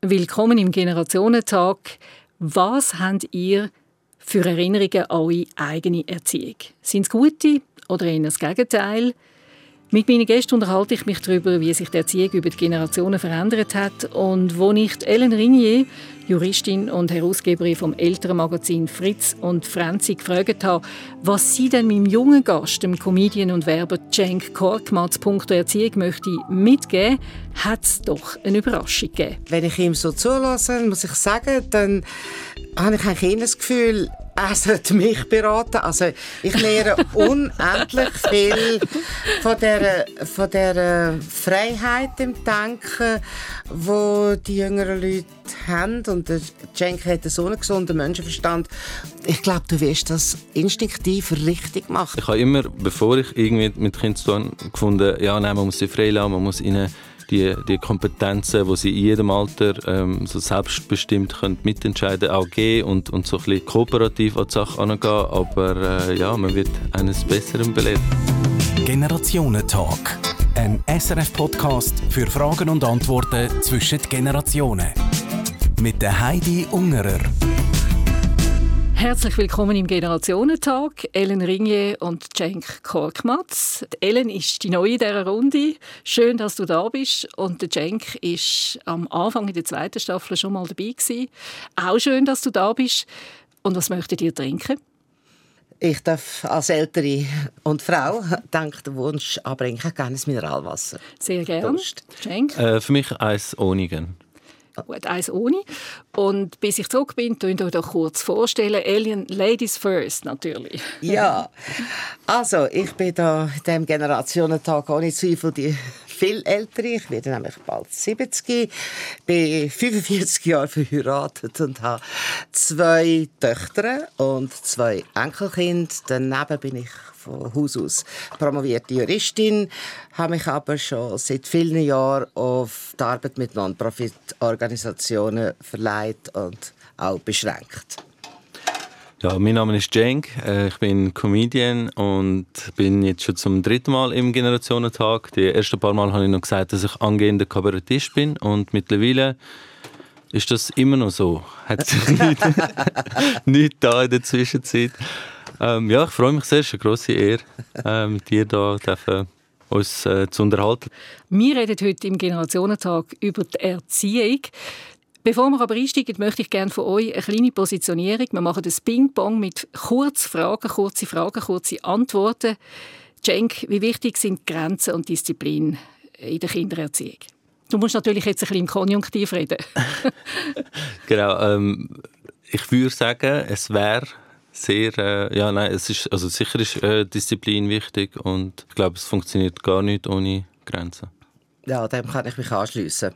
Willkommen im Generationentag. Was habt ihr für Erinnerungen an eure eigene Erziehung? Sind es gute oder eher das Gegenteil? Mit meinen Gästen unterhalte ich mich darüber, wie sich die Erziehung über die Generationen verändert hat und wo ich Ellen Ringier, Juristin und Herausgeberin vom Elternmagazin Fritz und Franzi, gefragt habe, was sie denn meinem jungen Gast, dem Comedian und Werber Cenk Korkmaz, punkto Erziehung möchte mitgeben, hat es doch eine Überraschung gegeben. Wenn ich ihm so zulasse, muss ich sagen, dann habe ich eigentlich das Gefühl, er sollte mich beraten. Also ich lehre unendlich viel von der, von der Freiheit im Denken, wo die jüngeren Leute haben. Und der Cenk hat so einen gesunden Menschenverstand. Ich glaube, du wirst das instinktiv richtig machen. Ich habe immer, bevor ich irgendwie mit Kindern zu tun gefunden, ja, nein, man muss sie frei lassen, man muss ihnen die, die Kompetenzen, die sie in jedem Alter ähm, so selbstbestimmt können mitentscheiden auch geben und, und so ein bisschen kooperativ an die Sache angehen. Aber äh, ja, man wird eines Besseren belehrt. Generationentalk. Ein SRF-Podcast für Fragen und Antworten zwischen den Generationen. Mit der Heidi Ungerer. Herzlich willkommen im Generationentag, Ellen Ringier und Cenk Korkmaz. Ellen ist die Neue dieser Runde. Schön, dass du da bist. Und der Cenk ist am Anfang in der zweiten Staffel schon mal dabei gewesen. Auch schön, dass du da bist. Und was möchtet ihr trinken? Ich darf als Ältere und Frau dank den Wunsch anbringen. Ich gerne ein Mineralwasser. Sehr gerne. Äh, für mich eins ohne. Gut, eins ohne. Und bis ich zurück bin, könnt ihr euch doch kurz vorstellen. Alien Ladies First, natürlich. Ja, also ich bin da in diesem Generationentag ohne Zweifel die viel älter. Ich werde nämlich bald 70. Bin 45 Jahre verheiratet und habe zwei Töchter und zwei Enkelkinder. Daneben bin ich von Haus aus promovierte Juristin, habe mich aber schon seit vielen Jahren auf die Arbeit mit Non-Profit-Organisationen verleiht und auch beschränkt. Ja, mein Name ist Cenk, äh, ich bin Comedian und bin jetzt schon zum dritten Mal im Generationentag. Die ersten paar Mal habe ich noch gesagt, dass ich angehender Kabarettist bin und mittlerweile ist das immer noch so. Hat sich nichts, da in der Zwischenzeit. Ähm, ja, ich freue mich sehr, es ist eine grosse Ehre, äh, mit dir da dürfen uns äh, zu unterhalten. Wir reden heute im Generationentag über die Erziehung. Bevor wir aber einsteigen, möchte ich gerne von euch eine kleine Positionierung. Wir machen das Ping-Pong mit kurzen Fragen, kurze Fragen, kurze Antworten. Cenk, wie wichtig sind Grenzen und Disziplin in der Kindererziehung? Du musst natürlich jetzt ein bisschen im Konjunktiv reden. genau. Ähm, ich würde sagen, es wäre sehr, äh, ja, nein, es ist, also sicher ist äh, Disziplin wichtig und ich glaube, es funktioniert gar nicht ohne Grenzen. Ja, dem kann ich mich anschließen.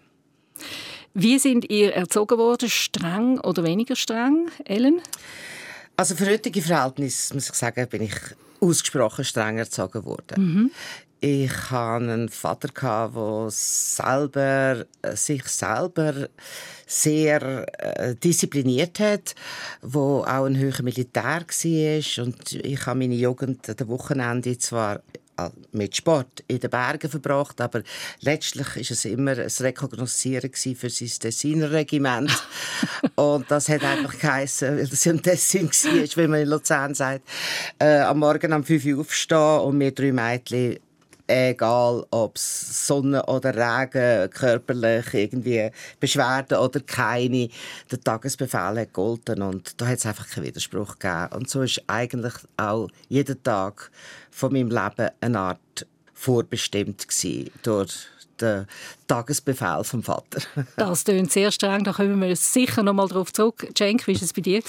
Wie sind ihr erzogen worden? Streng oder weniger streng, Ellen? Also für heutige Verhältnisse muss ich sagen, bin ich ausgesprochen streng erzogen worden. Mhm. Ich hatte einen Vater, der selber, äh, sich selber sehr äh, diszipliniert hat, wo auch ein höherer Militär war. Und ich habe meine Jugend am Wochenende zwar mit Sport in den Bergen verbracht, aber letztlich ist es immer ein Rekognoszieren für sein Tessiner-Regiment. und das hat einfach geheißen, weil das im Tessin war, wie man in Luzern sagt, äh, am Morgen um 5 Uhr aufstehen und wir drei Mädchen egal ob es Sonne oder Regen, körperlich irgendwie Beschwerden oder keine, der Tagesbefehl hat gegolten und da hat es einfach keinen Widerspruch gegeben. Und so ist eigentlich auch jeder Tag von meinem Leben eine Art vorbestimmt gewesen durch den Tagesbefehl vom Vater. das klingt sehr streng, da kommen wir sicher noch mal darauf zurück. Cenk, wie war es bei dir?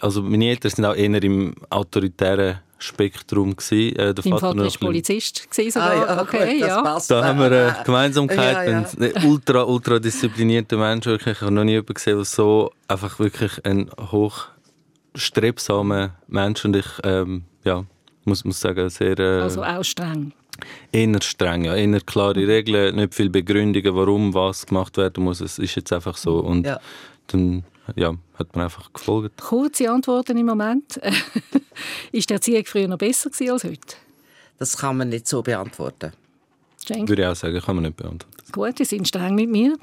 Also meine Eltern sind auch eher im autoritären Spektrum gewesen. Äh, der Dein Vater, war Polizist sogar. Ah, ja, okay, ja. Passt. Da haben wir eine Gemeinsamkeit. Ja, ja. Ein ultra, ultra disziplinierter Mensch. Wirklich. Ich habe noch nie jemanden gesehen, der so einfach wirklich ein hochstrebsamer Mensch und ich ähm, ja, muss, muss sagen, sehr... Äh, also auch streng? Eher streng, ja. Eher klare Regeln, nicht viel Begründungen, warum was gemacht werden muss. Es ist jetzt einfach so. Und ja. dann ja, hat man einfach gefolgt. Kurze Antworten im Moment. ist die Erziehung früher noch besser als heute? Das kann man nicht so beantworten. Cenk? Würde ich auch sagen, kann man nicht beantworten. Gut, Sie sind streng mit mir.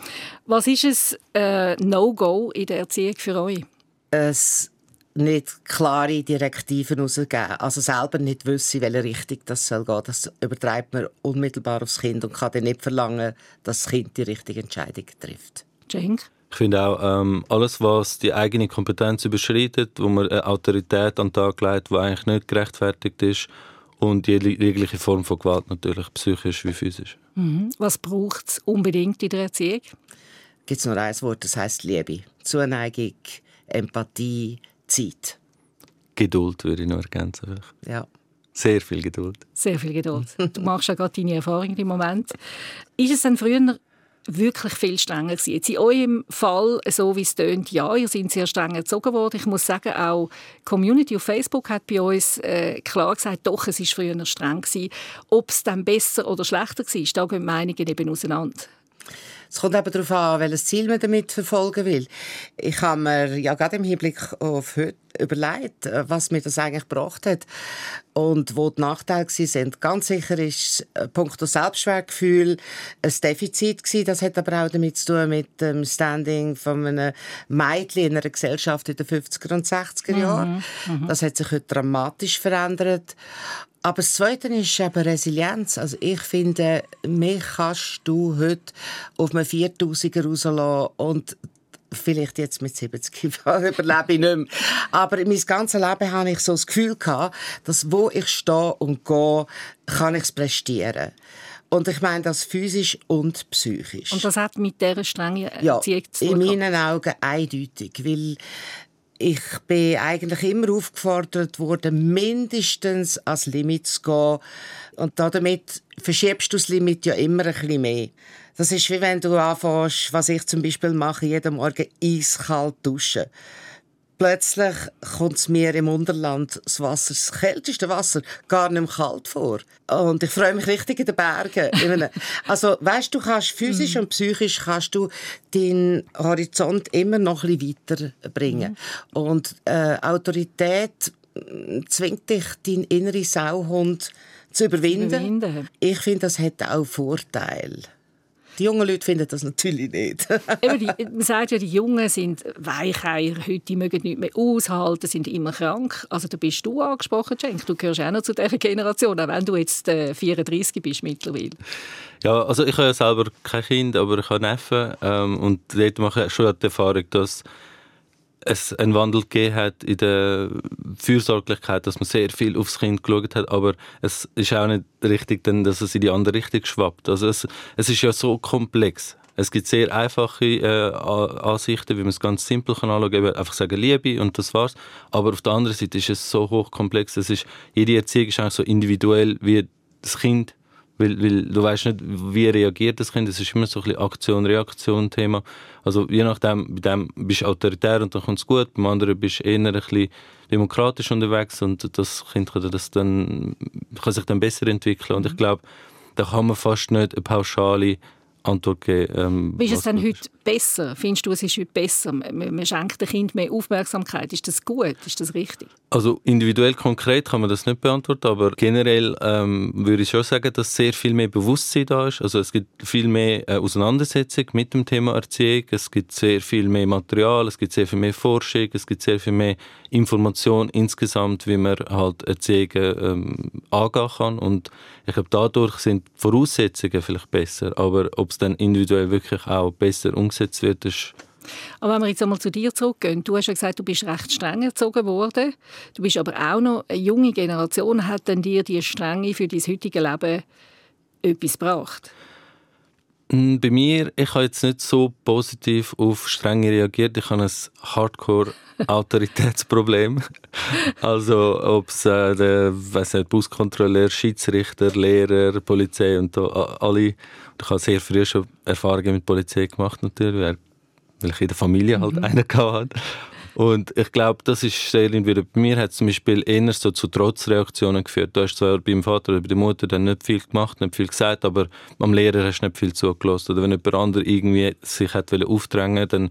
Was ist es äh, No-Go in der Erziehung für euch? Es nicht klare Direktiven herausgeben. Also selber nicht wissen, in welche Richtung das soll gehen. Das übertreibt man unmittelbar aufs Kind und kann dann nicht verlangen, dass das Kind die richtige Entscheidung trifft. Cenk? Ich finde auch, ähm, alles, was die eigene Kompetenz überschreitet, wo man eine Autorität an den Tag legt, die eigentlich nicht gerechtfertigt ist, und jegliche Form von Gewalt natürlich, psychisch wie physisch. Mhm. Was braucht es unbedingt in der Erziehung? Gibt es nur ein Wort, das heißt Liebe. Zuneigung, Empathie, Zeit. Geduld würde ich noch ergänzen. Ja. Sehr viel Geduld. Sehr viel Geduld. Du machst ja gerade deine Erfahrung im Moment. Ist es denn früher wirklich viel strenger gewesen. Jetzt in eurem Fall, so wie es tönt, ja, ihr seid sehr streng erzogen worden. Ich muss sagen, auch die Community auf Facebook hat bei uns äh, klar gesagt, doch, es war früher streng. Ob es dann besser oder schlechter war, da gehen die Meinungen eben auseinander. Es kommt eben darauf an, welches Ziel man damit verfolgen will. Ich habe mir ja gerade im Hinblick auf heute überlegt, was mir das eigentlich gebracht hat und wo die Nachteile sind. Ganz sicher ist äh, Punkt Selbstwertgefühl ein Defizit gewesen. Das hat aber auch damit zu tun mit dem Standing von einem Mädchen in einer Gesellschaft in den 50er und 60er Jahren. Mhm, mhm. Das hat sich heute dramatisch verändert. Aber das Zweite ist eben Resilienz. Also ich finde, mich kannst du heute auf einen 4000er rauslassen und vielleicht jetzt mit 70 überlebe ich nicht mehr. Aber in meinem ganzen Leben habe ich so das Gefühl gehabt, dass wo ich stehe und gehe, kann ich es prestieren. Und ich meine das physisch und psychisch. Und das hat mit dieser strengen Erziehung ja, zu tun? in meinen Augen eindeutig, weil ich bin eigentlich immer aufgefordert worden, mindestens ans Limit zu gehen. Und damit verschiebst du das Limit ja immer ein bisschen mehr. Das ist wie wenn du anfängst, was ich zum Beispiel mache, jeden Morgen eiskalt duschen plötzlich kommt es mir im Unterland das Wasser, das kälteste Wasser, gar nicht mehr kalt vor. Und ich freue mich richtig in den Bergen. also, weißt du, kannst physisch mhm. und psychisch kannst du deinen Horizont immer noch ein bisschen weiterbringen. Mhm. Und äh, Autorität mm, zwingt dich, deinen inneren Sauhund zu überwinden. überwinden. Ich finde, das hat auch Vorteile. Die jungen Leute finden das natürlich nicht. Eben, die, man sagt ja, die Jungen sind Weicheier heute, die mögen nicht mehr aushalten, sind immer krank. Also da bist du angesprochen, Cenk. Du gehörst auch noch zu dieser Generation, auch wenn du jetzt äh, 34 bist mittlerweile. Ja, also ich habe ja selber kein Kind, aber ich habe Neffen ähm, und dort mache ich schon die Erfahrung, dass es einen Wandel gegeben hat in der Fürsorglichkeit, dass man sehr viel aufs Kind geschaut hat, aber es ist auch nicht richtig, dass es in die andere Richtung schwappt. Also es, es ist ja so komplex. Es gibt sehr einfache äh, Ansichten, wie man es ganz simpel kann anschauen kann. Einfach sagen Liebe und das war's. Aber auf der anderen Seite ist es so hochkomplex. Es ist, jede Erziehung ist eigentlich so individuell wie das Kind weil, weil du weißt nicht, wie reagiert das Kind. Es ist immer so ein bisschen Aktion-Reaktion-Thema. Also je nachdem, bei dem bist du autoritär und dann kommt es gut, beim anderen bist du eher ein bisschen demokratisch unterwegs und das Kind kann, das dann, kann sich dann besser entwickeln. Und ich mhm. glaube, da kann man fast nicht eine pauschale Antwort geben. Ähm, Wie ist es denn heute besser? Findest du, es ist heute besser? Man, man schenkt dem Kind mehr Aufmerksamkeit. Ist das gut? Ist das richtig? Also individuell konkret kann man das nicht beantworten, aber generell ähm, würde ich schon sagen, dass sehr viel mehr Bewusstsein da ist. Also es gibt viel mehr äh, Auseinandersetzung mit dem Thema Erziehung. Es gibt sehr viel mehr Material, es gibt sehr viel mehr Forschung, es gibt sehr viel mehr Information insgesamt, wie man halt Erziehung ähm, angehen kann. Und ich glaube, dadurch sind die Voraussetzungen vielleicht besser, aber ob es dann individuell wirklich auch besser umgesetzt wird, ist aber wenn wir jetzt einmal zu dir zurückgehen, du hast ja gesagt, du bist recht streng erzogen worden. Du bist aber auch noch eine junge Generation. Hat denn dir die Strenge für dein heutige Leben etwas gebracht? Mm, bei mir, ich habe jetzt nicht so positiv auf Strenge reagiert. Ich habe ein Hardcore-Autoritätsproblem. also ob es äh, der weiss nicht, Buskontrolleur, Schiedsrichter, Lehrer, Polizei und da, alle. Ich habe sehr früh schon Erfahrungen mit Polizei gemacht natürlich, weil ich in der Familie halt mhm. einen hatte. Und ich glaube, das ist sehr individuell. Bei mir hat es zum Beispiel eher so zu Trotzreaktionen geführt. Du hast zwar beim Vater oder bei der Mutter dann nicht viel gemacht, nicht viel gesagt, aber am Lehrer hast du nicht viel zugelassen. Oder wenn jemand anderes irgendwie sich hat aufdrängen dann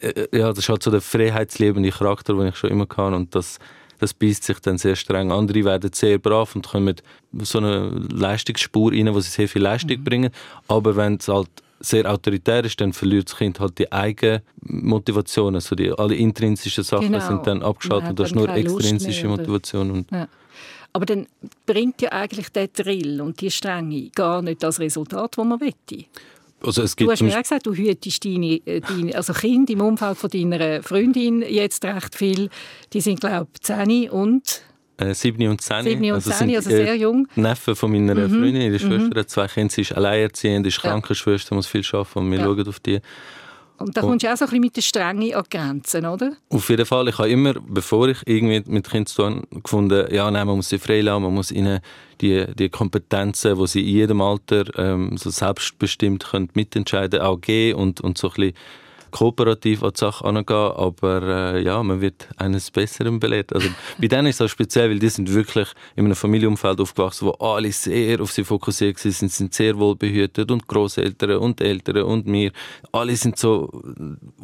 äh, ja, das ist halt so der freiheitsliebende Charakter, den ich schon immer hatte. Und das das beißt sich dann sehr streng. Andere werden sehr brav und kommen so eine Leistungsspur rein, wo sie sehr viel Leistung mhm. bringen. Aber wenn es halt sehr autoritär ist, dann verliert das Kind halt die eigene Motivation. Also die, alle intrinsischen Sachen genau. sind dann abgeschaltet und das ist nur extrinsische Motivation. Und ja. Aber dann bringt ja eigentlich der Drill und die Strenge gar nicht das Resultat, das man wette. Also du hast mir auch gesagt, du hütest deine, äh, deine also Kinder im Umfeld von deiner Freundin jetzt recht viel. Die sind, glaube ich, 10 und... Äh, 7 und 10. 7 und also, 10, also sehr jung. Neffen von meiner mhm. Freundin, ihre Schwester mhm. hat zwei Kinder, sie ist alleinerziehend, ist ja. Krankenschwester, muss viel arbeiten und wir ja. schauen auf die. Und da kommst du auch so ein bisschen mit der Strenge an Grenzen, oder? Auf jeden Fall. Ich habe immer, bevor ich irgendwie mit Kindern zu tun gefunden, ja, nein, man muss sie freilassen, man muss ihnen die, die Kompetenzen, die sie in jedem Alter ähm, so selbstbestimmt können, mitentscheiden auch geben und, und so ein bisschen kooperativ an die Sache angehen, aber äh, ja, man wird eines Besseren belehrt. Also, bei denen ist es auch speziell, weil die sind wirklich in einem Familienumfeld aufgewachsen, wo alle sehr auf sie fokussiert sind, sind sehr wohl behütet und Großeltern und Eltern und mir, alle sind so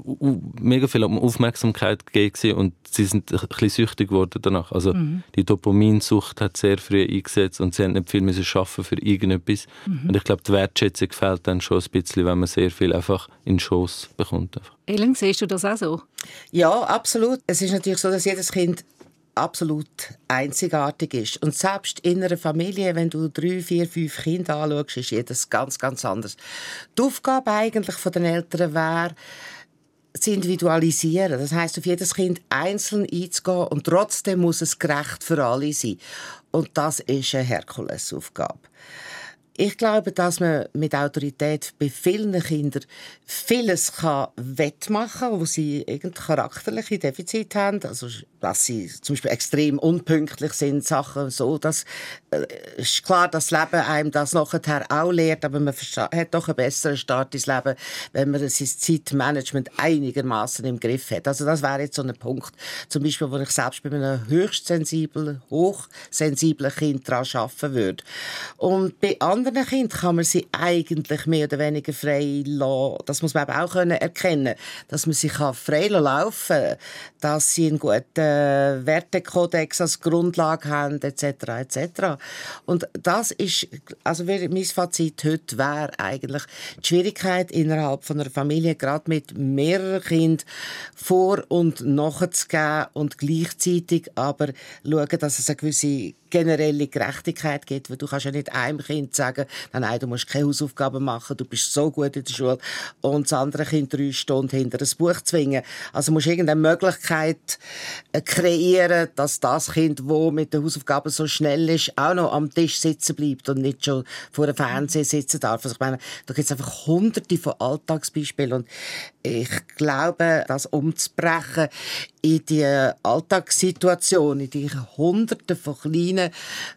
uh, mega viel Aufmerksamkeit gegeben und sie sind ein bisschen süchtig geworden danach. Also mhm. die Dopaminsucht hat sehr früh eingesetzt und sie haben nicht viel müssen schaffen für irgendetwas. Mhm. Und ich glaube, die Wertschätzung fehlt dann schon ein bisschen, wenn man sehr viel einfach in Schoss bekommt. Einfach. Ellen, siehst du das auch so? Ja, absolut. Es ist natürlich so, dass jedes Kind absolut einzigartig ist. Und selbst in einer Familie, wenn du drei, vier, fünf Kinder anschaust, ist jedes ganz, ganz anders. Die Aufgabe eigentlich von den Eltern wäre, zu individualisieren. Das heißt, auf jedes Kind einzeln einzugehen und trotzdem muss es gerecht für alle sein. Und das ist eine Herkulesaufgabe. Ich glaube, dass man mit Autorität bei vielen Kindern vieles kann wettmachen kann, wo sie charakterliche Defizite haben. Also, dass sie zum Beispiel extrem unpünktlich sind, Sachen so. Das äh, ist klar, dass das Leben einem das nachher auch lehrt, aber man hat doch einen besseren Start ins Leben, wenn man sein Zeitmanagement einigermaßen im Griff hat. Also das wäre jetzt so ein Punkt, zum Beispiel, wo ich selbst bei einem höchst sensiblen, hochsensiblen Kind daran arbeiten würde. Und bei anderen Kindern kann man sie eigentlich mehr oder weniger frei lassen. Das muss man auch erkennen dass man sie frei laufen kann, dass sie einen guten Wertekodex als Grundlage haben, etc. etc. Und das ist, also mein Fazit heute wäre eigentlich die Schwierigkeit innerhalb von einer Familie, gerade mit mehreren Kindern vor- und nachzugeben und gleichzeitig aber schauen, dass es eine gewisse generelle Gerechtigkeit gibt, weil du kannst ja nicht einem Kind sagen, nein, du musst keine Hausaufgaben machen, du bist so gut in der Schule und das andere Kind drei Stunden hinter ein Buch zwingen. Also musst du irgendeine Möglichkeit äh, kreieren, dass das Kind, wo mit den Hausaufgaben so schnell ist, auch noch am Tisch sitzen bleibt und nicht schon vor dem Fernseher sitzen darf. Also ich meine, da gibt es einfach hunderte von Alltagsbeispielen und ich glaube, das umzubrechen in die Alltagssituation, in die Hunderte von kleinen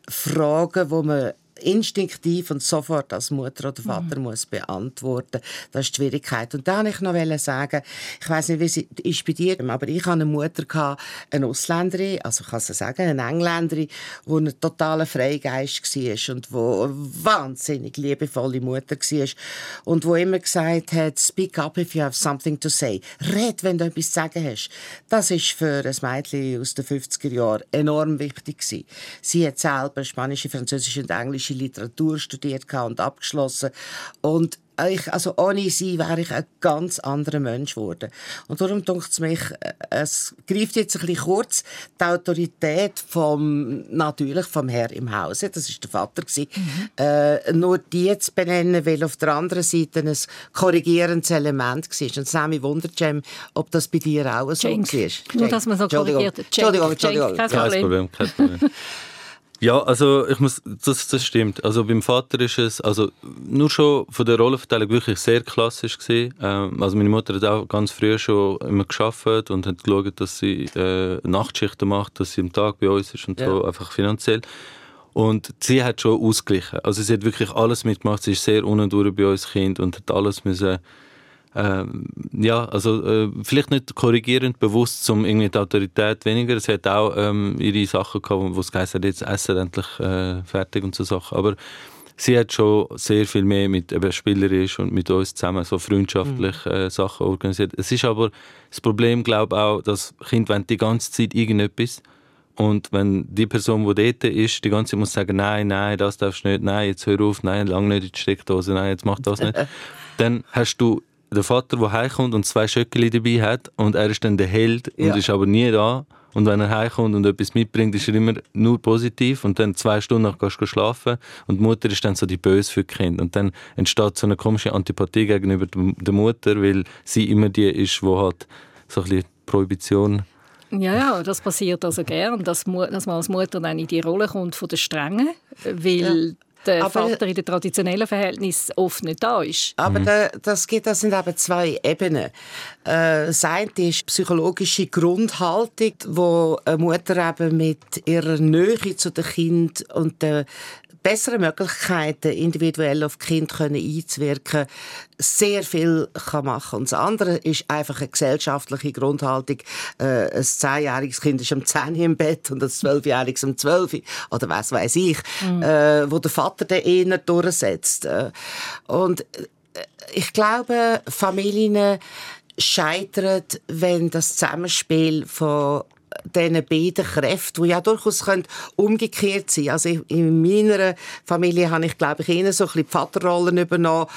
Fragen, wo man instinktiv und sofort als Mutter oder Vater mhm. muss beantworten. Das ist die Schwierigkeit. Und da wollte ich noch sagen, ich weiß nicht, wie es ist bei dir, aber ich hatte eine Mutter, eine Ausländerin, also ich kann es sagen, eine Engländerin, die ein totaler Freigeist war und wo eine wahnsinnig liebevolle Mutter war und wo immer gesagt hat, speak up if you have something to say. Red, wenn du etwas zu sagen hast. Das ist für ein Mädchen aus den 50er Jahren enorm wichtig gewesen. Sie hat selber spanische, französische und englische französische Literatur studiert und abgeschlossen. Und ich, also ohne sie wäre ich ein ganz anderer Mensch geworden. Und darum denkt es mich, äh, es greift jetzt ein bisschen kurz die Autorität vom, natürlich vom Herr im Hause, das ist der Vater gewesen, mhm. äh, nur die zu benennen, weil auf der anderen Seite ein korrigierendes Element war. Und mich wundert, Cem, ob das bei dir auch so Cenk. war. Nur, dass man so korrigiert. Entschuldigung, Entschuldigung. Kein Problem. Kein Problem. Ja, also ich muss, das, das stimmt. Also beim Vater ist es also nur schon von der Rollenverteilung wirklich sehr klassisch gewesen. Ähm, also meine Mutter hat auch ganz früh schon immer geschafft und hat geschaut, dass sie äh, Nachtschichten macht, dass sie am Tag bei uns ist und ja. so einfach finanziell. Und sie hat schon ausgeglichen. Also sie hat wirklich alles mitgemacht. Sie ist sehr unendurch bei uns Kind und hat alles müssen ähm, ja, also äh, vielleicht nicht korrigierend bewusst, um irgendwie die Autorität weniger. Es hat auch ähm, ihre Sachen gehabt, wo es geheißen hat, jetzt essen endlich äh, fertig und so Sachen. Aber sie hat schon sehr viel mehr mit eben spielerisch und mit uns zusammen so freundschaftlich mhm. äh, Sachen organisiert. Es ist aber das Problem, glaube ich, auch, dass Kinder die ganze Zeit irgendetwas Und wenn die Person, die dort ist, die ganze Zeit muss sagen, nein, nein, das darfst du nicht, nein, jetzt hör auf, nein, lang nicht in die Steckdose, nein, jetzt mach das nicht, dann hast du den Vater, der heimkommt und zwei Schöckeli dabei hat und er ist dann der Held ja. und ist aber nie da. Und wenn er heimkommt und etwas mitbringt, ist er immer nur positiv und dann zwei Stunden nach gehst du schlafen und die Mutter ist dann so die Böse für die Kinder. Und dann entsteht so eine komische Antipathie gegenüber der Mutter, weil sie immer die ist, die halt so ein bisschen Prohibition ja, ja, das passiert also gern, dass, dass man als Mutter dann in die Rolle kommt von der Strengen, weil ja der aber, Vater in den traditionellen Verhältnissen oft nicht da ist. Aber mhm. da, das, geht, das sind eben zwei Ebenen. Äh, das eine ist psychologische Grundhaltung, wo eine Mutter eben mit ihrer Nähe zu dem Kind und der bessere Möglichkeiten, individuell auf die Kinder einzuwirken, sehr viel kann machen. Und das andere ist einfach eine gesellschaftliche Grundhaltung. Äh, ein zehnjähriges Kind ist um 10 im Bett und ein zwölfjähriges um 12 oder was weiß ich, mhm. äh, wo der Vater den eher durchsetzt. Äh, und äh, ich glaube, Familien scheitern, wenn das Zusammenspiel von diesen beiden Kräften, die ja durchaus umgekehrt sein können. Also in meiner Familie habe ich, glaube ich, eher so ein bisschen die Vaterrollen übernommen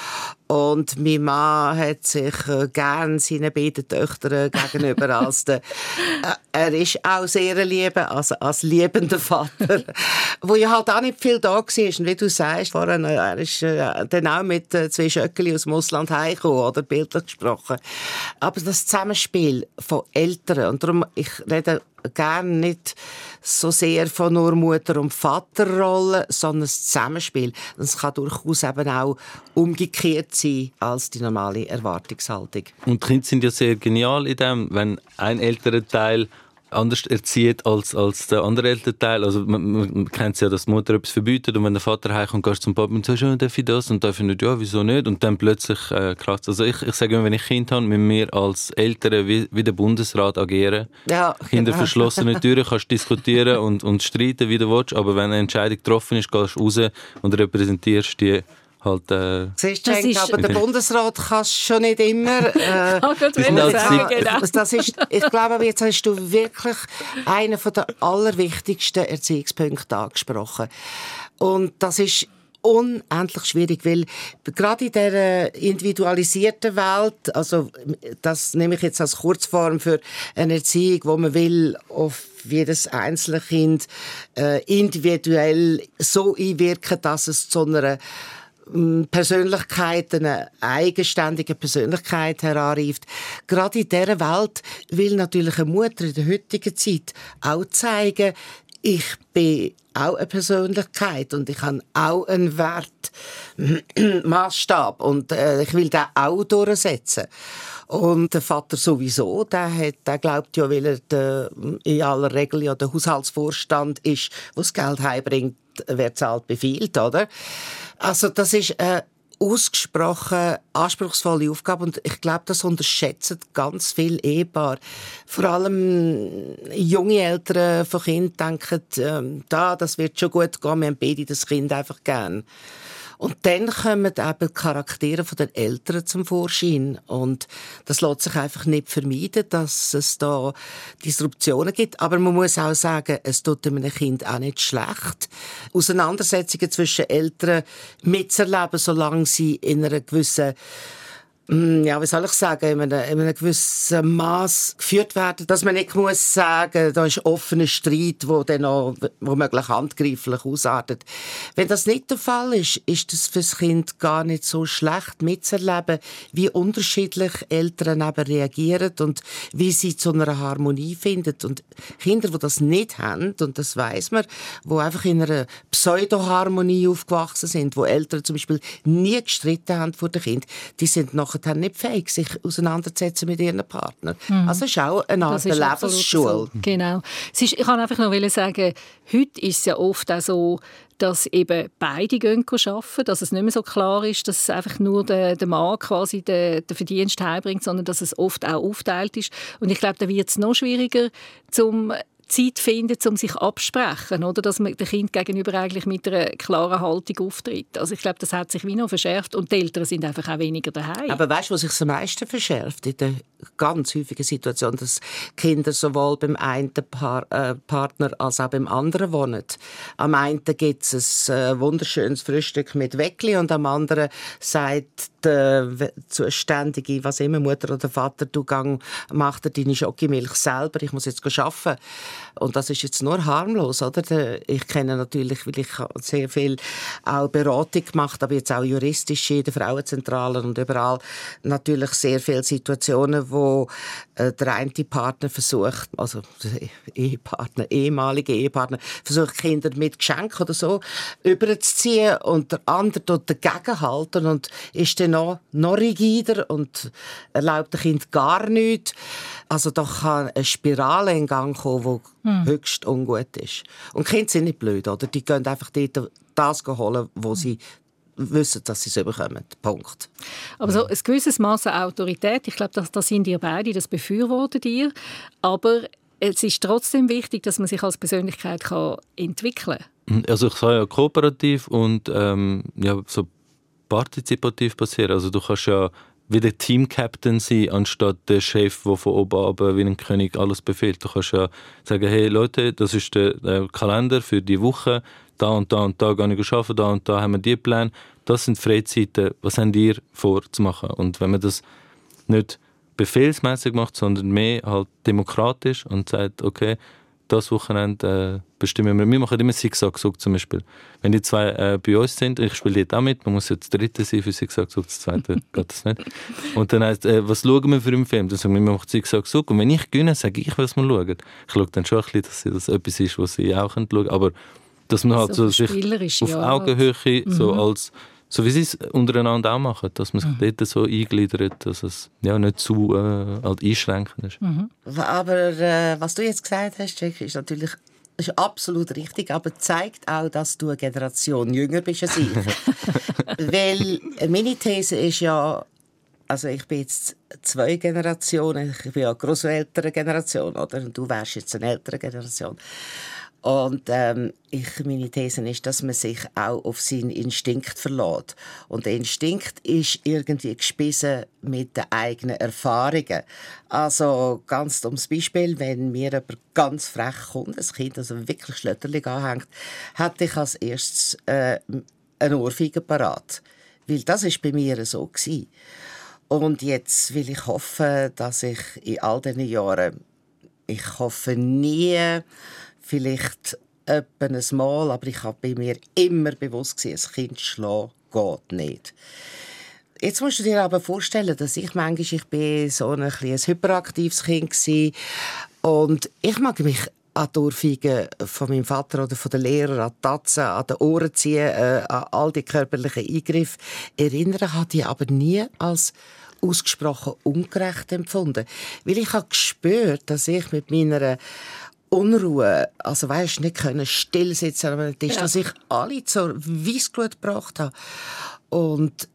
und mein Mann hat sich äh, gern seinen beiden Töchtern gegenüber als der, äh, er ist auch sehr lieb, als, als liebender Vater, wo ja halt auch nicht viel da war. Und wie du sagst, vorhin, äh, er ist äh, dann auch mit äh, zwei Schöckeli aus dem Ausland heimgekommen, oder bildlich gesprochen. Aber das Zusammenspiel von Eltern, und darum, ich rede gerne nicht so sehr von nur Mutter- und Vaterrolle, sondern das Zusammenspiel. Es kann durchaus eben auch umgekehrt sein als die normale Erwartungshaltung. Und Kinder sind ja sehr genial in dem, wenn ein älterer Teil anders erzieht als, als der andere Elternteil. Also man, man kennt ja, dass die Mutter etwas verbietet und wenn der Vater heimkommt, gehst du zum Papa und sagst, ja, darf ich das? Und dann findet ja, wieso nicht? Und dann plötzlich äh, kracht Also ich, ich sage immer, wenn ich Kind habe, müssen wir als Eltern wie, wie der Bundesrat agieren. Ja, Hinter genau. verschlossenen Türen kannst du diskutieren und, und streiten, wie du willst, aber wenn eine Entscheidung getroffen ist, gehst du raus und repräsentierst die halt... Äh, Siehst du, ist, aber der Bundesrat kann es schon nicht immer. Äh, sagen, genau. das ist, ich glaube, jetzt hast du wirklich einen der allerwichtigsten Erziehungspunkte angesprochen. Und das ist unendlich schwierig, weil gerade in dieser individualisierten Welt, also das nehme ich jetzt als Kurzform für eine Erziehung, wo man will auf jedes einzelne Kind äh, individuell so einwirken, dass es zu einer Persönlichkeit, eine eigenständige Persönlichkeit heranreift. Gerade in dieser Welt will natürlich eine Mutter in der heutigen Zeit auch zeigen, ich bin auch eine Persönlichkeit und ich habe auch einen Wert, Maßstab und äh, ich will den auch durchsetzen. Und der Vater sowieso, der, hat, der glaubt ja, weil er der, in aller Regel ja der Haushaltsvorstand ist, das Geld heimbringt, wer zahlt, befiehlt, oder? Also das ist eine ausgesprochen anspruchsvolle Aufgabe und ich glaube, das unterschätzen ganz viele Ehepaare. Vor allem junge Eltern von Kindern denken, äh, da, das wird schon gut gehen, wir haben beide das Kind einfach gern. Und dann kommen eben die Charaktere der Eltern zum Vorschein. Und das lässt sich einfach nicht vermeiden, dass es da Disruptionen gibt. Aber man muss auch sagen, es tut einem Kind auch nicht schlecht, Auseinandersetzungen zwischen Eltern mitzuerleben, solange sie in einer gewissen ja, wie soll ich sagen, in einem, in einem gewissen Maß geführt werden, dass man nicht muss sagen, da ist offener Streit, wo dann auch womöglich handgreiflich ausartet. Wenn das nicht der Fall ist, ist das Kind gar nicht so schlecht mitzuerleben, wie unterschiedlich Eltern eben reagieren und wie sie zu einer Harmonie finden. Und Kinder, die das nicht haben, und das weiß man, wo einfach in einer Pseudo-Harmonie aufgewachsen sind, wo Eltern zum Beispiel nie gestritten haben vor dem Kind, die sind nachher nicht fähig, sich auseinanderzusetzen mit ihren Partnern. Mhm. Also ist auch eine Art Lebensschule. So. Genau. Ist, ich kann einfach noch sagen, heute ist es ja oft auch so, dass eben beide gehen arbeiten, dass es nicht mehr so klar ist, dass es einfach nur der, der Mann quasi den, den Verdienst heimbringt, sondern dass es oft auch aufteilt ist. Und ich glaube, da wird es noch schwieriger, zum Zeit finden, um sich absprechen, oder? Dass man dem Kind gegenüber eigentlich mit einer klaren Haltung auftritt. Also ich glaube, das hat sich wie noch verschärft und die Eltern sind einfach auch weniger daheim. Aber weißt du, was sich am meisten verschärft in der ganz häufige Situation, dass Kinder sowohl beim einen Paar, äh, Partner als auch beim anderen wohnen. Am einen gibt es ein äh, wunderschönes Frühstück mit Weckli und am anderen sagt der zuständige, was immer Mutter oder Vater, du gang, mach dir deine Schokimilch selber, ich muss jetzt arbeiten. Und das ist jetzt nur harmlos, oder? Ich kenne natürlich, weil ich sehr viel auch Beratung gemacht, aber jetzt auch juristisch in den Frauenzentralen und überall natürlich sehr viele Situationen, wo äh, der eine Partner versucht, also Ehepartner, ehemalige Ehepartner, versucht Kinder mit Geschenk oder so überzuziehen und der andere tut dagegen halten und ist dann noch, noch rigider und erlaubt dem Kind gar nichts. Also da kann eine Spirale in Gang kommen, die hm. höchst ungut ist. Und Kinder sind nicht blöd, oder? Die gehen einfach dort das holen, wo sie wissen, dass sie es bekommen. Punkt. Aber so ein gewisses Maß an Autorität, ich glaube, das, das sind ihr beide, das befürwortet ihr. Aber es ist trotzdem wichtig, dass man sich als Persönlichkeit kann entwickeln kann. Also ich sage ja kooperativ und ähm, ja, so partizipativ passieren. Also du kannst ja wie der Team-Captain sein, anstatt der Chef, der von oben ab wie ein König alles befehlt. Du kannst ja sagen, hey Leute, das ist der, der Kalender für die Woche, da und da und da gehe ich arbeiten, da und da haben wir die Pläne. Das sind Freizeiten, was habt ihr vor zu machen? Und wenn man das nicht befehlsmäßig macht, sondern mehr halt demokratisch und sagt, okay, das Wochenende äh, bestimmen wir. Wir machen immer Zigzag-Zug zum Beispiel. Wenn die zwei äh, bei uns sind, ich spiele dort auch mit, man muss jetzt Dritte sein für Zigzag-Zug, das Zweite geht das nicht. Und dann heisst, äh, was schauen wir für einen Film? Dann sagen wir, wir machen Zigzag-Zug. Und wenn ich gewinne, sage ich, was wir schauen. Ich schaue dann schon ein bisschen, dass das etwas ist, was sie auch schauen können. Aber dass man halt so, so sich auf ja, Augenhöhe, halt. so als so wie sie es untereinander auch machen, dass man sich mhm. dort so eingliedert, dass es ja, nicht zu äh, halt einschränkend ist. Mhm. Aber äh, was du jetzt gesagt hast, Jack, ist natürlich ist absolut richtig, aber zeigt auch, dass du eine Generation jünger bist als ich. Weil meine These ist ja, also ich bin jetzt zwei Generationen, ich bin ja eine Generation, oder? Und du wärst jetzt eine ältere Generation. Und ähm, ich, meine These ist, dass man sich auch auf seinen Instinkt verlässt. Und der Instinkt ist irgendwie gespissen mit den eigenen Erfahrungen. Also ganz dummes Beispiel, wenn mir jemand ganz frech kommt, ein Kind, also wirklich schlötterlich anhängt, hatte ich als erstes äh, eine Ohrfeige parat. Weil das ist bei mir so gewesen. Und jetzt will ich hoffen, dass ich in all diesen Jahren, ich hoffe nie, vielleicht etwa ein Mal, aber ich habe bei mir immer bewusst gesehen, ein Kind schlagen geht nicht. Jetzt musst du dir aber vorstellen, dass ich manchmal ich bin so ein, ein hyperaktives Kind war und ich mag mich an die von meinem Vater oder von den Lehrern, an die Tatzen, an die Ohren ziehen, äh, an all die körperlichen Eingriffe erinnern, habe ich aber nie als ausgesprochen ungerecht empfunden. Weil ich habe gespürt, dass ich mit meiner Unruhe, also weißt, nicht können still sitzen am Tisch, ja. dass ich alle zur Weissglut gebracht habe. Und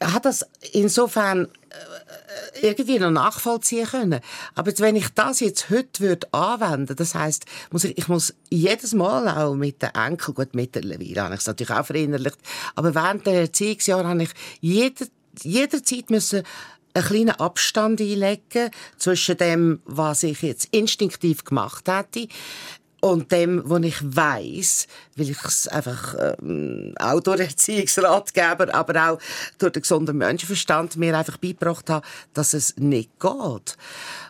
hat das insofern äh, irgendwie noch nachvollziehen können. Aber wenn ich das jetzt heute würde anwenden, das heißt, muss ich, ich muss jedes Mal auch mit den Enkel, gut mittlerweile habe ich es natürlich auch verinnerlicht, aber während der Erziehungsjahre habe ich jeder, jederzeit müssen einen kleinen Abstand einlegen zwischen dem, was ich jetzt instinktiv gemacht hätte, und dem, was ich weiß, weil ich es einfach ähm, auch durch Erziehungsratgeber, aber auch durch den gesunden Menschenverstand mir einfach beigebracht habe, dass es nicht geht.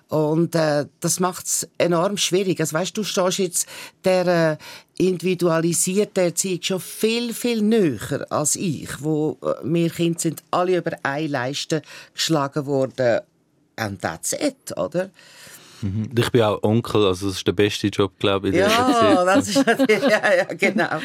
Und äh, das macht es enorm schwierig. Also weißt, du stehst jetzt der äh, individualisierte Erziehung schon viel, viel näher als ich, wo äh, wir Kinder sind alle über eine Leiste geschlagen worden. And that's it, oder? Mhm. Ich bin auch Onkel, also das ist der beste Job, glaube ich. Ja, das ist natürlich, ja, ja, genau.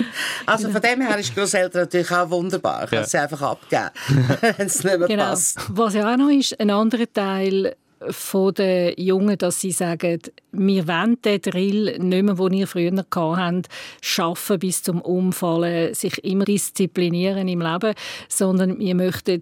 Also von dem her ist Großeltern natürlich auch wunderbar. Ich kann ja. sie einfach abgeben, wenn es nicht mehr genau. passt. Was ja auch noch ist, ein anderer Teil von den Jungen, dass sie sagen, wir wollen den Drill nicht mehr, den ihr früher hattet, schaffen bis zum Umfallen, sich immer disziplinieren im Leben, sondern wir möchten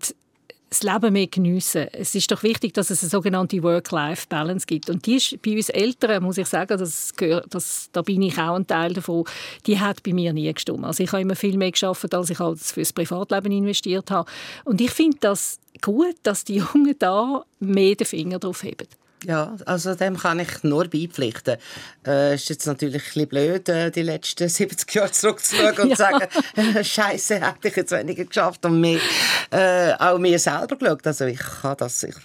das Leben mehr geniessen. Es ist doch wichtig, dass es eine sogenannte Work-Life-Balance gibt. Und die ist bei uns Eltern, muss ich sagen, das gehört, das, da bin ich auch ein Teil davon, die hat bei mir nie gestimmt. Also ich habe immer viel mehr geschafft, als ich halt fürs Privatleben investiert habe. Und ich finde das gut, dass die Jungen da mehr den Finger drauf haben. Ja, also dem kann ich nur beipflichten. Äh, ist jetzt natürlich ein bisschen blöd, äh, die letzten 70 Jahre zurückzuschauen und ja. sagen, äh, Scheiße, hätte ich jetzt weniger geschafft und mehr, äh, auch mir selber geschaut. Also ich kann das, ich,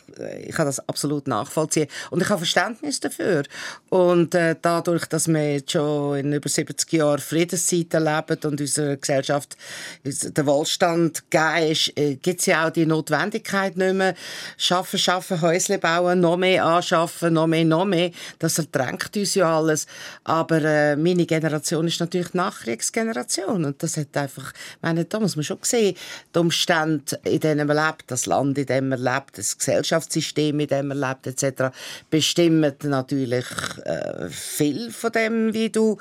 ich kann das absolut nachvollziehen und ich habe Verständnis dafür. Und äh, dadurch, dass wir jetzt schon in über 70 Jahren Friedenszeiten leben und unsere Gesellschaft der Wohlstand gegeben ist, äh, gibt es ja auch die Notwendigkeit nicht mehr, schaffen, schaffen, Häusle bauen, noch mehr an anschaffen, noch mehr, noch mehr. Das ertränkt uns ja alles. Aber äh, meine Generation ist natürlich die Nachkriegsgeneration. Und das hat einfach, meine, da muss man schon sehen, die Umstände, in denen man lebt, das Land, in dem man lebt, das Gesellschaftssystem, in dem man lebt, etc., bestimmen natürlich äh, viel von dem, wie du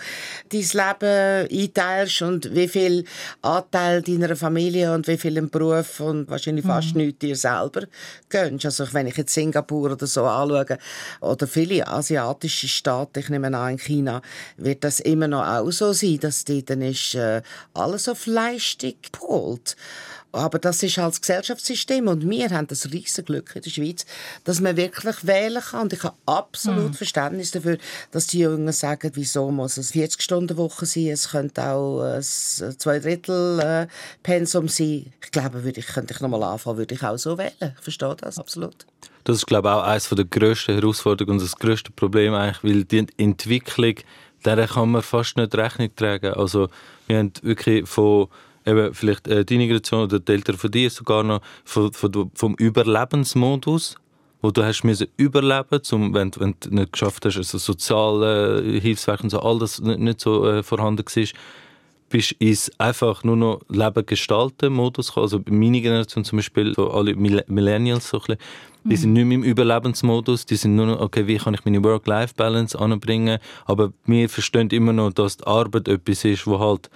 dein Leben einteilst und wie viel Anteil deiner Familie und wie viel im Beruf und wahrscheinlich fast mhm. nichts dir selber gönnst. Also wenn ich jetzt Singapur oder so anschaue, oder viele asiatische Staaten, ich nehme an in China, wird das immer noch auch so sein, dass dort dann ist, äh, alles auf Leistung gepolt. Aber das ist halt das Gesellschaftssystem und wir haben das riesige Glück in der Schweiz, dass man wirklich wählen kann. Und ich habe absolut mhm. Verständnis dafür, dass die Jungen sagen, wieso muss es 40-Stunden-Woche sein, es könnte auch ein zwei Drittel äh, Pensum sein. Ich glaube, würde ich, könnte ich nochmal anfangen, würde ich auch so wählen. Ich verstehe das, absolut. Das ist, glaube ich, auch eines der grössten Herausforderungen und das grösste Problem eigentlich, weil die Entwicklung, der kann man fast nicht Rechnung tragen. Also wir haben wirklich von eben vielleicht äh, deine Generation oder die Eltern von dir sogar noch von, von, vom Überlebensmodus, wo du hast müssen überleben, zum, wenn, wenn du nicht geschafft hast, also soziale äh, Hilfswerk und so, all das nicht, nicht so äh, vorhanden war, bist ins einfach nur noch Leben gestalten Modus gekommen. Also meine Generation zum Beispiel, so alle Millennials so ein bisschen, die sind nicht mehr im Überlebensmodus, die sind nur noch, okay, wie kann ich meine Work-Life-Balance anbringen, aber wir verstehen immer noch, dass die Arbeit etwas ist, wo halt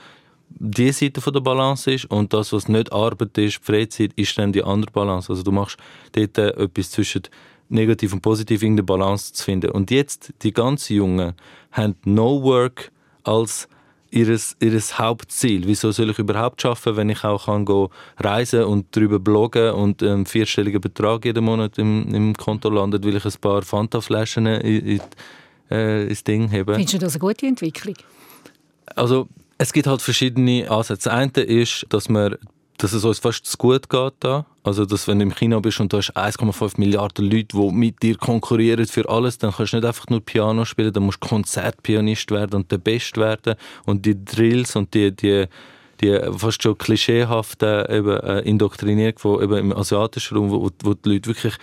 die Seite von der Balance ist und das, was nicht Arbeit ist, Freizeit, ist dann die andere Balance. Also du machst dort etwas zwischen negativ und positiv in der Balance zu finden. Und jetzt, die ganz Jungen haben No Work als ihres, ihres Hauptziel. Wieso soll ich überhaupt schaffen, wenn ich auch kann go reisen und darüber bloggen und einen vierstelligen Betrag jeden Monat im, im Konto landet, weil ich ein paar Fanta-Flaschen in, in, äh, ins Ding habe. Findest du das eine gute Entwicklung? Also es gibt halt verschiedene Ansätze. Das eine ist, dass man dass es uns fast zu gut geht da. Also, dass wenn du im Kino bist und du hast 1,5 Milliarden Leute, die mit dir konkurrieren für alles, dann kannst du nicht einfach nur Piano spielen, dann musst du Konzertpianist werden und der Best werden. Und die Drills und die, die, die fast schon klischeehafte eben, äh, Indoktrinierung von, eben im asiatischen Raum, wo, wo die Leute wirklich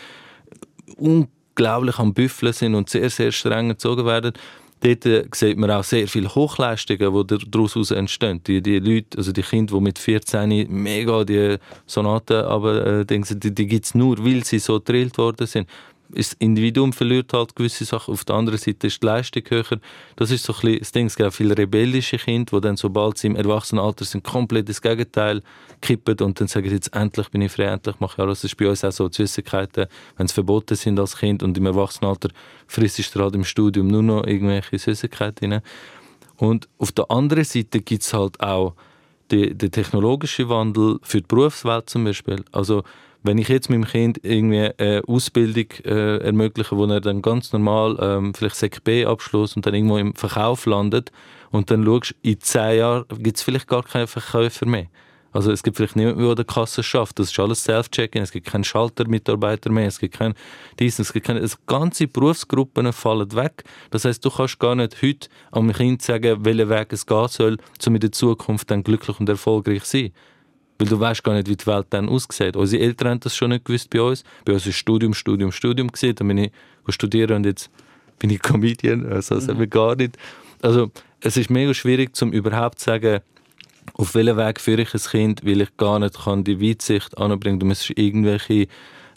unglaublich am Büffeln sind und sehr, sehr streng erzogen werden Dort äh, sieht man auch sehr viele Hochleistungen, die daraus entstehen. Die, die Leute, also die Kinder, die mit 14 mega die Sonaten aber äh, denken, die, die gibt es nur, weil sie so gedrillt worden sind das Individuum verliert halt gewisse Sachen. Auf der anderen Seite ist die Leistung höher. Das ist so ein bisschen das Ding. Es gibt viele rebellische Kinder, die dann, sobald sie im Erwachsenenalter sind, komplett das Gegenteil kippen und dann sagen, jetzt endlich bin ich frei, endlich mache ich alles. Das ist bei uns auch so. Süßigkeiten, wenn sie verboten sind als Kind und im Erwachsenenalter frisst du halt im Studium nur noch irgendwelche Süßigkeiten rein. Und auf der anderen Seite gibt es halt auch den, den technologischen Wandel für die Berufswelt zum Beispiel. Also wenn ich jetzt meinem Kind irgendwie eine Ausbildung äh, ermögliche, wo er dann ganz normal ähm, vielleicht Sek B-Abschluss und dann irgendwo im Verkauf landet und dann schaust, in zehn Jahren gibt es vielleicht gar keinen Verkäufer mehr. Also es gibt vielleicht niemanden, der an der Kasse schafft. Das ist alles Self-Checking. Es gibt keinen Schaltermitarbeiter mehr. Es gibt kein dies, es gibt keine. Es ganze Berufsgruppen fallen weg. Das heißt, du kannst gar nicht heute am Kind sagen, welchen Weg es gehen soll, um in der Zukunft dann glücklich und erfolgreich zu sein. Weil du weißt gar nicht, wie die Welt dann aussieht. Unsere Eltern haben das schon nicht gewusst bei uns. Bei uns ist Studium, Studium, Studium gesehen. Dann bin ich studieren und jetzt bin ich Comedian. Also das mhm. haben wir gar nicht. Also es ist mega schwierig, um überhaupt zu sagen, auf welchen Weg führe ich ein Kind, weil ich gar nicht kann die Weitsicht anbringen. Du musst irgendwelche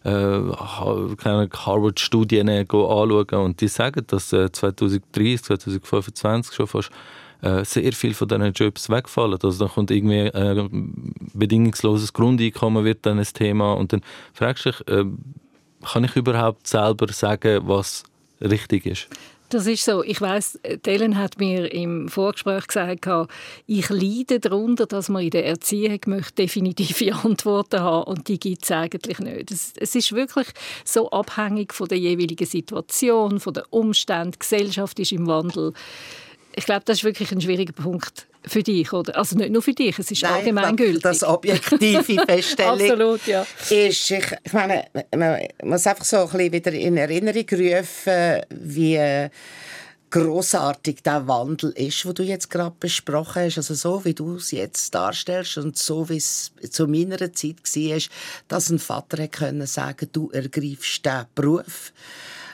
äh, Harvard-Studien anschauen und die sagen, dass äh, 2030, 2025 schon fast äh, sehr viel von diesen Jobs wegfallen. Also dann kommt irgendwie äh, bedingungsloses Grundeinkommen wird dann ein Thema und dann fragst du dich, äh, kann ich überhaupt selber sagen, was richtig ist? Das ist so. Ich weiß, Ellen hat mir im Vorgespräch gesagt, ich leide darunter, dass man in der Erziehung möchte definitive Antworten haben und die gibt es eigentlich nicht. Es, es, ist wirklich so abhängig von der jeweiligen Situation, von den Umständen. Die Gesellschaft ist im Wandel. Ich glaube, das ist wirklich ein schwieriger Punkt für dich, oder? Also nicht nur für dich, es ist Nein, allgemeingültig. Das objektive Feststellung Absolut, ja. ist, ich, ich meine, man muss einfach so ein bisschen wieder in Erinnerung rufen, wie großartig der Wandel ist, wo du jetzt gerade besprochen hast, also so wie du es jetzt darstellst und so wie es zu meiner Zeit war, dass ein Vater können sagen, du ergreifst diesen Beruf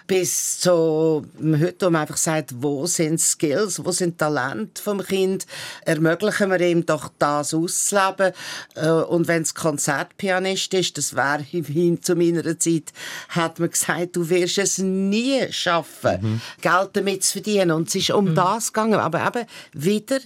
bis zu heute, wo man einfach sagt, wo sind Skills, wo sind Talente vom Kind, ermöglichen wir ihm doch das auszuleben. Äh, und wenn es Konzertpianist ist, das wäre ihm zu meiner Zeit, hat man gesagt, du wirst es nie schaffen, mhm. Geld damit zu verdienen. Und es ist um mhm. das gegangen. Aber eben wieder,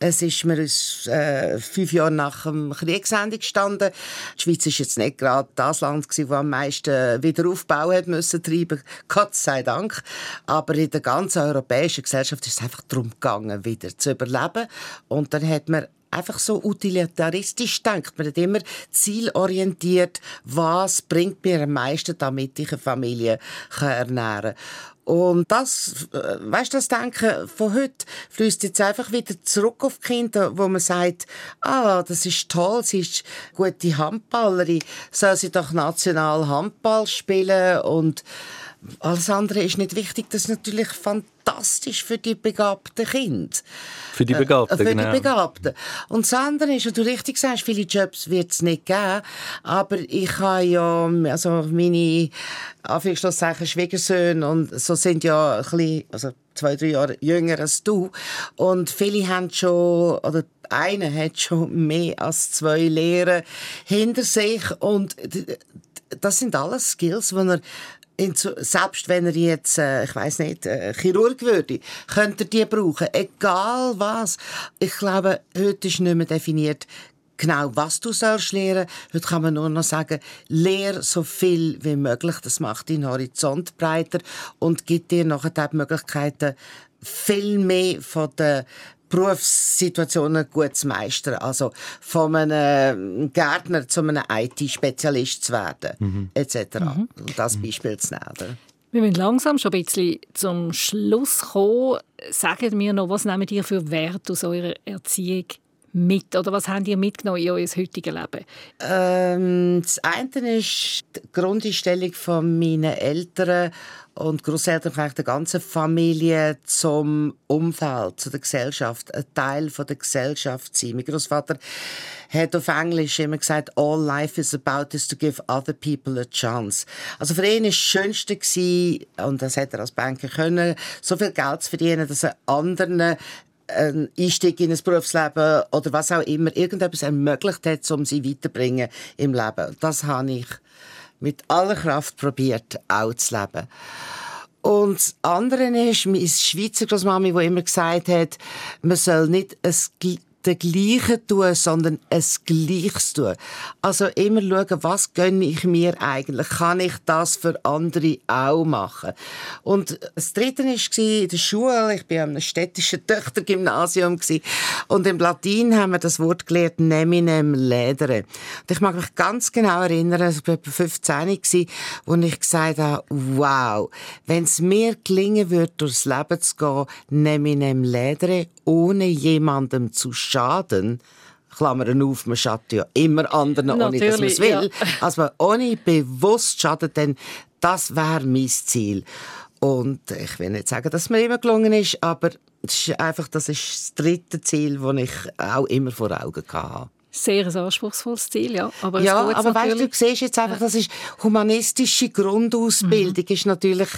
es ist mir aus, äh, fünf Jahre nach dem Kriegsende gestanden. Die Schweiz ist jetzt nicht gerade das Land gewesen, das am meisten Wiederaufbau hat müssen treiben. Gott sei Dank. Aber in der ganzen europäischen Gesellschaft ist es einfach darum gegangen, wieder zu überleben. Und dann hat man einfach so utilitaristisch denkt. Man hat immer zielorientiert, was bringt mir am meisten, damit ich eine Familie ernähren kann. Und das, äh, weißt das Denken von heute fließt jetzt einfach wieder zurück auf die Kinder, wo man sagt, ah, das ist toll, sie ist gute Handballerin, soll sie doch national Handball spielen und alles andere ist nicht wichtig. Das ist natürlich fantastisch für die begabten Kinder. Für die Begabten, äh, Für genau. die Begabten. Und das andere ist, wie du richtig sagst, viele Jobs wird es nicht geben. Aber ich habe ja, also meine Anführungszeichen Schwiegersöhne und so sind ja ein bisschen, also zwei, drei Jahre jünger als du. Und viele haben schon, oder einer hat schon mehr als zwei Lehren hinter sich und das sind alles Skills, die er selbst wenn er jetzt, äh, ich weiß nicht, äh, Chirurg würde, könnte er die brauchen. Egal was. Ich glaube, heute ist nicht mehr definiert, genau was du sollst lernen. Heute kann man nur noch sagen, lehr so viel wie möglich. Das macht deinen Horizont breiter und gibt dir nachher die Möglichkeiten, viel mehr von der Berufssituationen gut zu meistern. Also von einem Gärtner zu einem IT-Spezialist zu werden, mhm. etc. Mhm. Das Beispiel zu nehmen. Wir müssen langsam schon ein bisschen zum Schluss kommen. Sagen wir noch, was nehmt ihr für Wert aus eurer Erziehung mit? Oder was habt ihr mitgenommen in euer heutiges Leben? Ähm, das eine ist die Grundeinstellung von meinen Eltern und Großeltern von der ganzen Familie zum Umfeld, zu der Gesellschaft, ein Teil von der Gesellschaft sein. Mein Großvater hat auf Englisch immer gesagt, all life is about is to give other people a chance. Also für ihn war das Schönste und das hat er als Banker können, so viel Geld zu verdienen, dass er anderen einen Einstieg in ein Berufsleben oder was auch immer, irgendetwas ermöglicht hat, um sie weiterzubringen im Leben. Das habe ich mit aller Kraft probiert, auch zu leben. Und das andere ist, meine Schweizer Großmami, die immer gesagt hat, man soll nicht ein den Gleichen tun, sondern ein Gleiches tun. Also immer schauen, was gönne ich mir eigentlich? Kann ich das für andere auch machen? Und das Dritte war in der Schule. Ich war einem städtischen Töchtergymnasium und im Latin haben wir das Wort gelernt, neminem ledere. Und ich mag mich ganz genau erinnern, ich war etwa 15 und ich gesagt habe, wow, wenn es mir gelingen würde, durchs Leben zu gehen, neminem ledere, ohne jemandem zu schaden, Klammern auf, man schadet ja immer anderen, ohne dass man es will. Ja. Also ohne bewusst schaden, denn das wäre mein Ziel. Und ich will nicht sagen, dass es mir immer gelungen ist, aber das ist einfach das, ist das dritte Ziel, das ich auch immer vor Augen hatte. Sehr ein anspruchsvolles Ziel, ja. Aber, ja, aber weißt, du siehst jetzt einfach, das ist humanistische Grundausbildung mhm. ist natürlich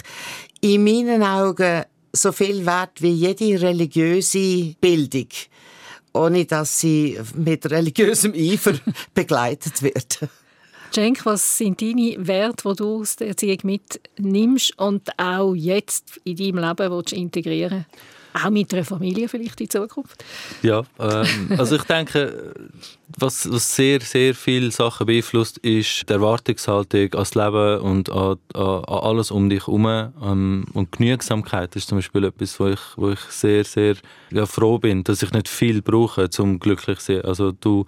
in meinen Augen so viel wert wie jede religiöse Bildung ohne dass sie mit religiösem Eifer begleitet wird. Cenk, was sind deine Werte, die du aus der Erziehung mitnimmst und auch jetzt in deinem Leben willst integrieren Auch mit einer Familie vielleicht in Zukunft? Ja, ähm, also ich denke, was, was, sehr, sehr viele Sachen beeinflusst, ist die Erwartungshaltung an das Leben und an, an, an alles um dich herum. Ähm, und Genügsamkeit ist zum Beispiel etwas, wo ich, wo ich sehr, sehr ja, froh bin, dass ich nicht viel brauche, um glücklich zu sein. Also du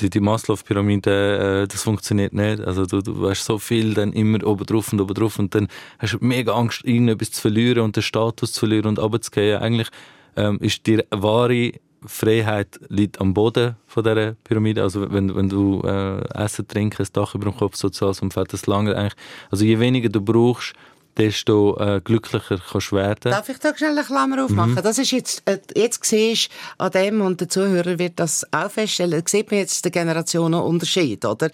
die, die Maslow-Pyramide, äh, das funktioniert nicht. Also du, du hast so viel dann immer oben drauf und oben drauf und dann hast du mega Angst, irgendetwas zu verlieren und den Status zu verlieren und runterzugehen. Eigentlich ähm, ist die wahre Freiheit liegt am Boden von dieser Pyramide. Also wenn, wenn du äh, Essen, Trinken, ein Dach über dem Kopf, soziales Umfeld, das lange eigentlich. Also je weniger du brauchst, desto äh, glücklicher kannst du werden. Darf ich da schnell eine Klammer aufmachen? Mhm. Das ist jetzt, äh, jetzt siehst an dem, und der Zuhörer wird das auch feststellen, sieht man jetzt den Generationenunterschied, oder?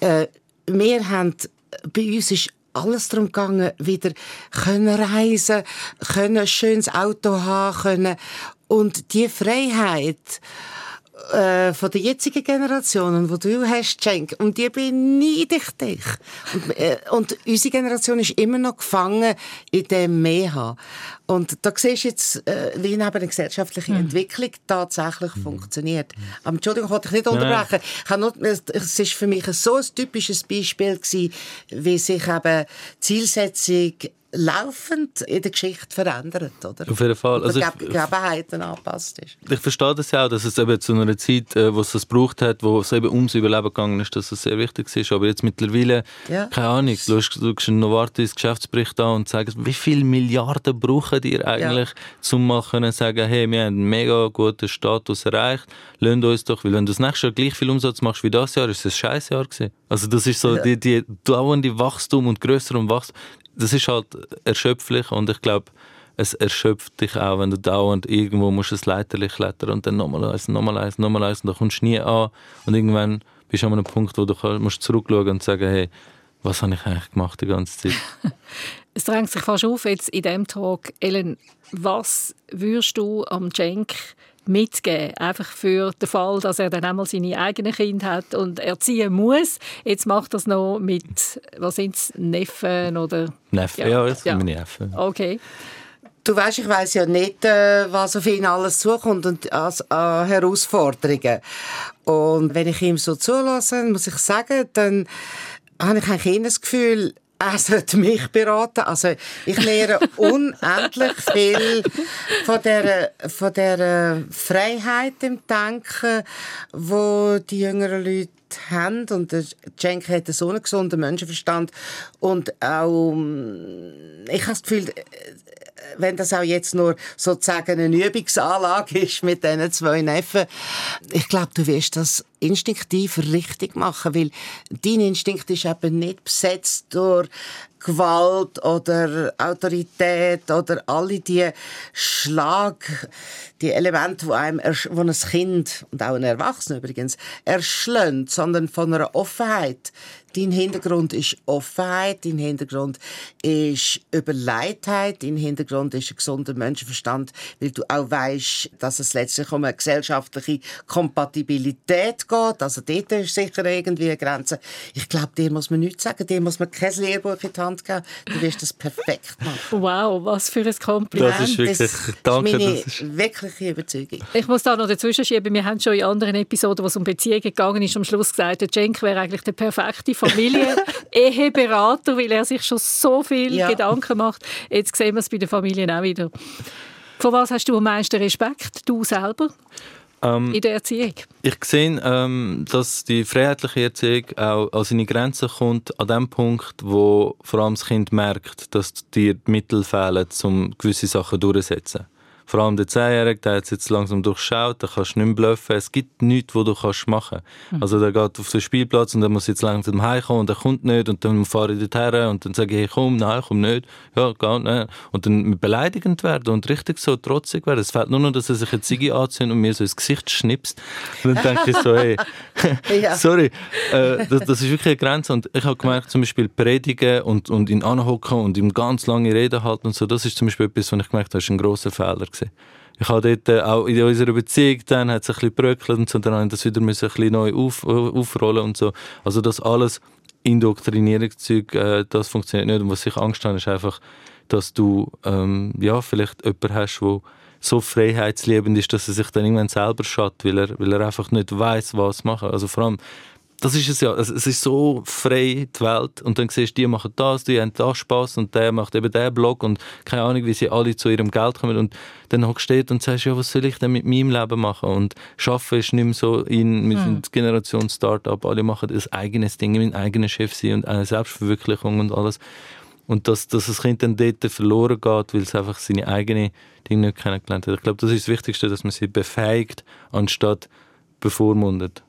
Äh, wir haben, bei uns ist alles darum gegangen, wieder können reisen, können ein schönes Auto haben können und die Freiheit, äh, von der jetzigen Generation, wo du hast, Cenk, und die beneide ich dich. Und, äh, und unsere Generation ist immer noch gefangen in dem Mehr. Und da siehst du jetzt, äh, wie eben eine gesellschaftliche mhm. Entwicklung tatsächlich mhm. funktioniert. Aber Entschuldigung, ich wollte dich nicht unterbrechen. Ich nur, es ist für mich so ein typisches Beispiel gewesen, wie sich eben Zielsetzung laufend in der Geschichte verändert, oder? Auf jeden Fall. Also Gegebenheiten angepasst ist. Ich verstehe das ja auch, dass es eben zu einer Zeit, äh, wo es das gebraucht hat, wo es eben ums Überleben gegangen ist, dass es sehr wichtig ist. Aber jetzt mittlerweile, ja. keine Ahnung, du schaust einen Novartis Geschäftsbericht an und sagst, wie viele Milliarden brauchen ihr eigentlich, ja. um mal können sagen, hey, wir haben einen mega guten Status erreicht, lasst uns doch, weil wenn du das nächste Jahr gleich viel Umsatz machst wie das Jahr, ist es ein scheiß Jahr gewesen. Also das ist so ja. die, die dauernde Wachstum und größer und Wachstum das ist halt erschöpflich und ich glaube, es erschöpft dich auch, wenn du dauernd irgendwo musst ein Leiterli klettern und dann nochmal eins, nochmal eins, nochmal eins und dann kommst du nie an und irgendwann bist du an einem Punkt, wo du musst zurückschauen und sagen, hey, was habe ich eigentlich gemacht die ganze Zeit? es drängt sich fast auf jetzt in diesem Talk, Ellen, was würdest du am Cenk mitgeben, einfach für den Fall, dass er dann einmal seine eigenen Kinder hat und erziehen muss. Jetzt macht er es noch mit, was sind es, Neffen oder? Neffen, ja, ja das sind meine Neffen. Okay. Du weißt, ich weiß ja nicht, äh, was auf ihn alles zukommt und als äh, Herausforderungen. Und wenn ich ihm so zulasse, muss ich sagen, dann habe ich eigentlich das Gefühl, er sollte mich beraten. Also ich lehre unendlich viel von der, von der Freiheit im Denken, wo die jüngeren Leute haben. Und der Cenk hat so einen gesunden Menschenverstand. Und auch, ich habe das Gefühl, wenn das auch jetzt nur sozusagen eine Übungsanlage ist mit diesen zwei Neffen, ich glaube, du wirst das instinktiv richtig machen, weil dein Instinkt ist eben nicht besetzt durch Gewalt oder Autorität oder alle die Schlag, die Elemente, wo einem, wo ein Kind und auch ein Erwachsener übrigens erschlönt, sondern von einer Offenheit. Dein Hintergrund ist Offenheit, dein Hintergrund ist Überleitheit, dein Hintergrund ist ein gesunder Menschenverstand, weil du auch weißt, dass es letztlich um eine gesellschaftliche Kompatibilität geht. Also dort ist sicher irgendwie eine Grenze. Ich glaube, dir muss man nichts sagen, dir muss man kein Lehrbuch in die Hand geben. Du wirst das perfekt machen. Wow, was für ein Kompliment. Das ist wirklich, das danke. Das ist meine das wirkliche Überzeugung. Ich muss da noch dazwischen schieben, wir haben schon in anderen Episoden, wo es um Beziehungen gegangen ist, am Schluss gesagt, der Cenk wäre eigentlich der perfekte Familie, Eheberater, weil er sich schon so viel ja. Gedanken macht. Jetzt sehen wir es bei den Familien auch wieder. Von was hast du am meisten Respekt, du selber? Ähm, in der Erziehung? Ich sehe, ähm, dass die freiheitliche Erziehung auch an seine Grenzen kommt, an dem Punkt, wo vor allem das Kind merkt, dass dir die Mittel fehlen, um gewisse Sachen durchzusetzen. Vor allem der Zehnjährige, der hat es jetzt langsam durchschaut, da kannst du nicht mehr bluffen. Es gibt nichts, was du kannst machen kannst. Mhm. Also der geht auf den Spielplatz und der muss jetzt langsam heimkommen und er kommt nicht und dann fahre ich dorthin und dann sage ich, hey, komm, nein, komm nicht. Ja, geht nicht. Und dann beleidigend werden und richtig so trotzig werden. Es fehlt nur noch, dass er sich eine Ziege anzieht und mir so ins Gesicht schnipst. Und dann denke ich so, hey, sorry, äh, das, das, ist wirklich eine Grenze. Und ich habe gemerkt, zum Beispiel predigen und, und ihn anhocken und ihm ganz lange Reden halten und so, das ist zum Beispiel etwas, was ich gemerkt habe, ist ein grosser Fehler gewesen. Ich habe dort äh, auch in unserer Beziehung dann hat es ein bisschen bröckelt und so, dann habe ich das wieder ein bisschen neu auf, aufrollen und so. Also das alles Indoktrinierungszeug, äh, das funktioniert nicht. Und was ich Angst habe, ist einfach, dass du ähm, ja, vielleicht jemanden hast, der so freiheitsliebend ist, dass er sich dann irgendwann selber schaut, weil er, weil er einfach nicht weiß, was machen. Also vor allem das ist es ja. Es ist so frei, die Welt. Und dann siehst du, die machen das, die haben da Spaß und der macht eben den Blog und keine Ahnung, wie sie alle zu ihrem Geld kommen. Und dann hockst du und sagst, ja, was soll ich denn mit meinem Leben machen? Und Schaffen ist nicht mehr so in, wir sind hm. Generation Startup, alle machen das eigenes Ding, mein eigener Chef sein und eine Selbstverwirklichung und alles. Und dass, dass das Kind dann dort verloren geht, weil es einfach seine eigene Dinge nicht kennengelernt hat. Ich glaube, das ist das Wichtigste, dass man sie befähigt, anstatt bevormundet.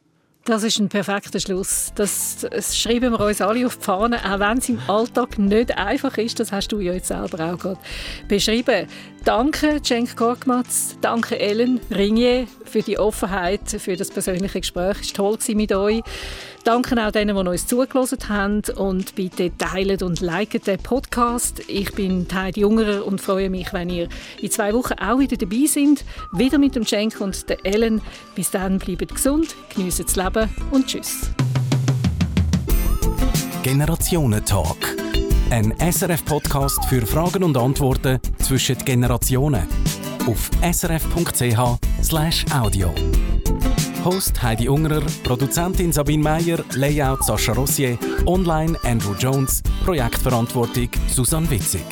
Das ist ein perfekter Schluss. Das, das schreiben wir uns alle auf die Fahne, auch wenn es im Alltag nicht einfach ist. Das hast du ja jetzt selber auch gerade beschrieben. Danke, Cenk Korkmaz. Danke, Ellen Ringier, für die Offenheit, für das persönliche Gespräch. Es war toll mit euch. Danke auch denen, die uns zugelassen haben. Und bitte teilt und liket den Podcast. Ich bin Heidi Jungerer und freue mich, wenn ihr in zwei Wochen auch wieder dabei seid. Wieder mit dem Cenk und der Ellen. Bis dann, bleibt gesund, genießt das Leben und tschüss. Generationentalk. Ein SRF-Podcast für Fragen und Antworten zwischen Generationen. Auf srf.ch/audio. Host Heidi Ungerer, Produzentin Sabine Meyer, Layout Sascha Rossier, Online Andrew Jones, Projektverantwortung Susanne Witzig.